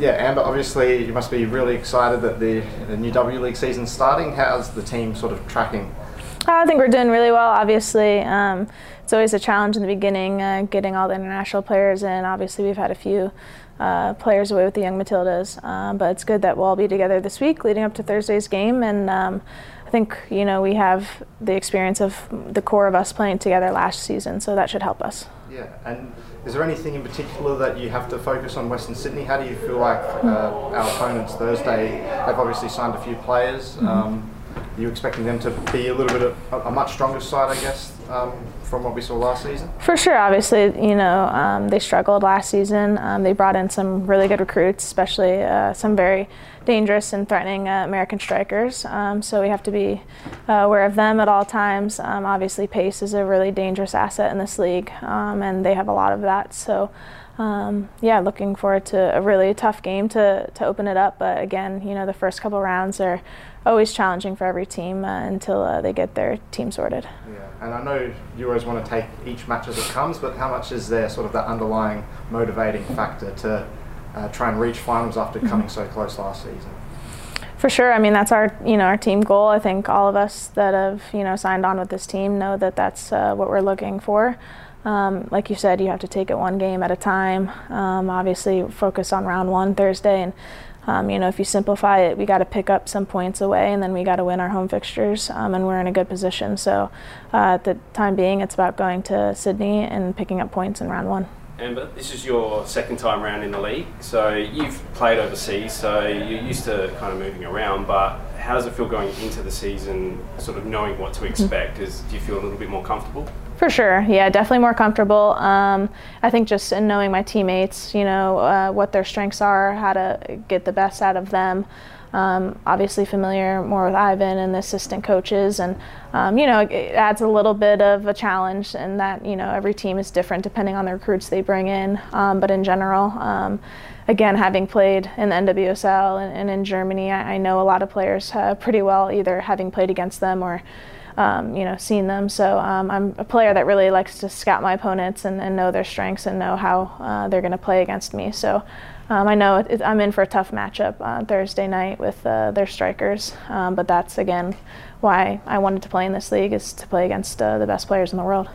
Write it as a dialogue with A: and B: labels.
A: yeah, Amber, obviously you must be really excited that the, the new W League season's starting. How's the team sort of tracking?
B: I think we're doing really well. Obviously, um, it's always a challenge in the beginning uh, getting all the international players in. Obviously, we've had a few uh, players away with the young Matildas, um, but it's good that we'll all be together this week leading up to Thursday's game. And um, I think you know we have the experience of the core of us playing together last season, so that should help us.
A: Yeah, and is there anything in particular that you have to focus on Western Sydney? How do you feel like uh, our opponents Thursday? They've obviously signed a few players. Mm-hmm. Um, are you expecting them to be a little bit of a, a much stronger side, I guess, um, from what we saw last season?
B: For sure. Obviously, you know, um, they struggled last season. Um, they brought in some really good recruits, especially uh, some very dangerous and threatening uh, American strikers. Um, so we have to be uh, aware of them at all times. Um, obviously, pace is a really dangerous asset in this league, um, and they have a lot of that. So. Um, yeah, looking forward to a really tough game to, to open it up. But again, you know, the first couple rounds are always challenging for every team uh, until uh, they get their team sorted.
A: Yeah, and I know you always want to take each match as it comes, but how much is there sort of that underlying motivating factor to uh, try and reach finals after mm-hmm. coming so close last season?
B: For sure. I mean, that's our you know our team goal. I think all of us that have you know signed on with this team know that that's uh, what we're looking for. Um, like you said, you have to take it one game at a time. Um, obviously, focus on round one Thursday, and um, you know if you simplify it, we got to pick up some points away, and then we got to win our home fixtures, um, and we're in a good position. So, uh, at the time being, it's about going to Sydney and picking up points in round one.
C: Amber, this is your second time around in the league, so you've played overseas, so you're used to kind of moving around. But how does it feel going into the season, sort of knowing what to expect? Is do you feel a little bit more comfortable?
B: For sure, yeah, definitely more comfortable. Um, I think just in knowing my teammates, you know, uh, what their strengths are, how to get the best out of them. Um, obviously familiar more with Ivan and the assistant coaches, and um, you know it adds a little bit of a challenge in that you know every team is different depending on the recruits they bring in. Um, but in general, um, again, having played in the NWSL and, and in Germany, I, I, know a lot of players uh, pretty well, either having played against them or um, you know, seen them. So um, I'm a player that really likes to scout my opponents and, and know their strengths and know how uh, they're going to play against me. So um, I know it, I'm in for a tough matchup on Thursday night with uh, their strikers, um, but that's again why I wanted to play in this league is to play against uh, the best players in the world.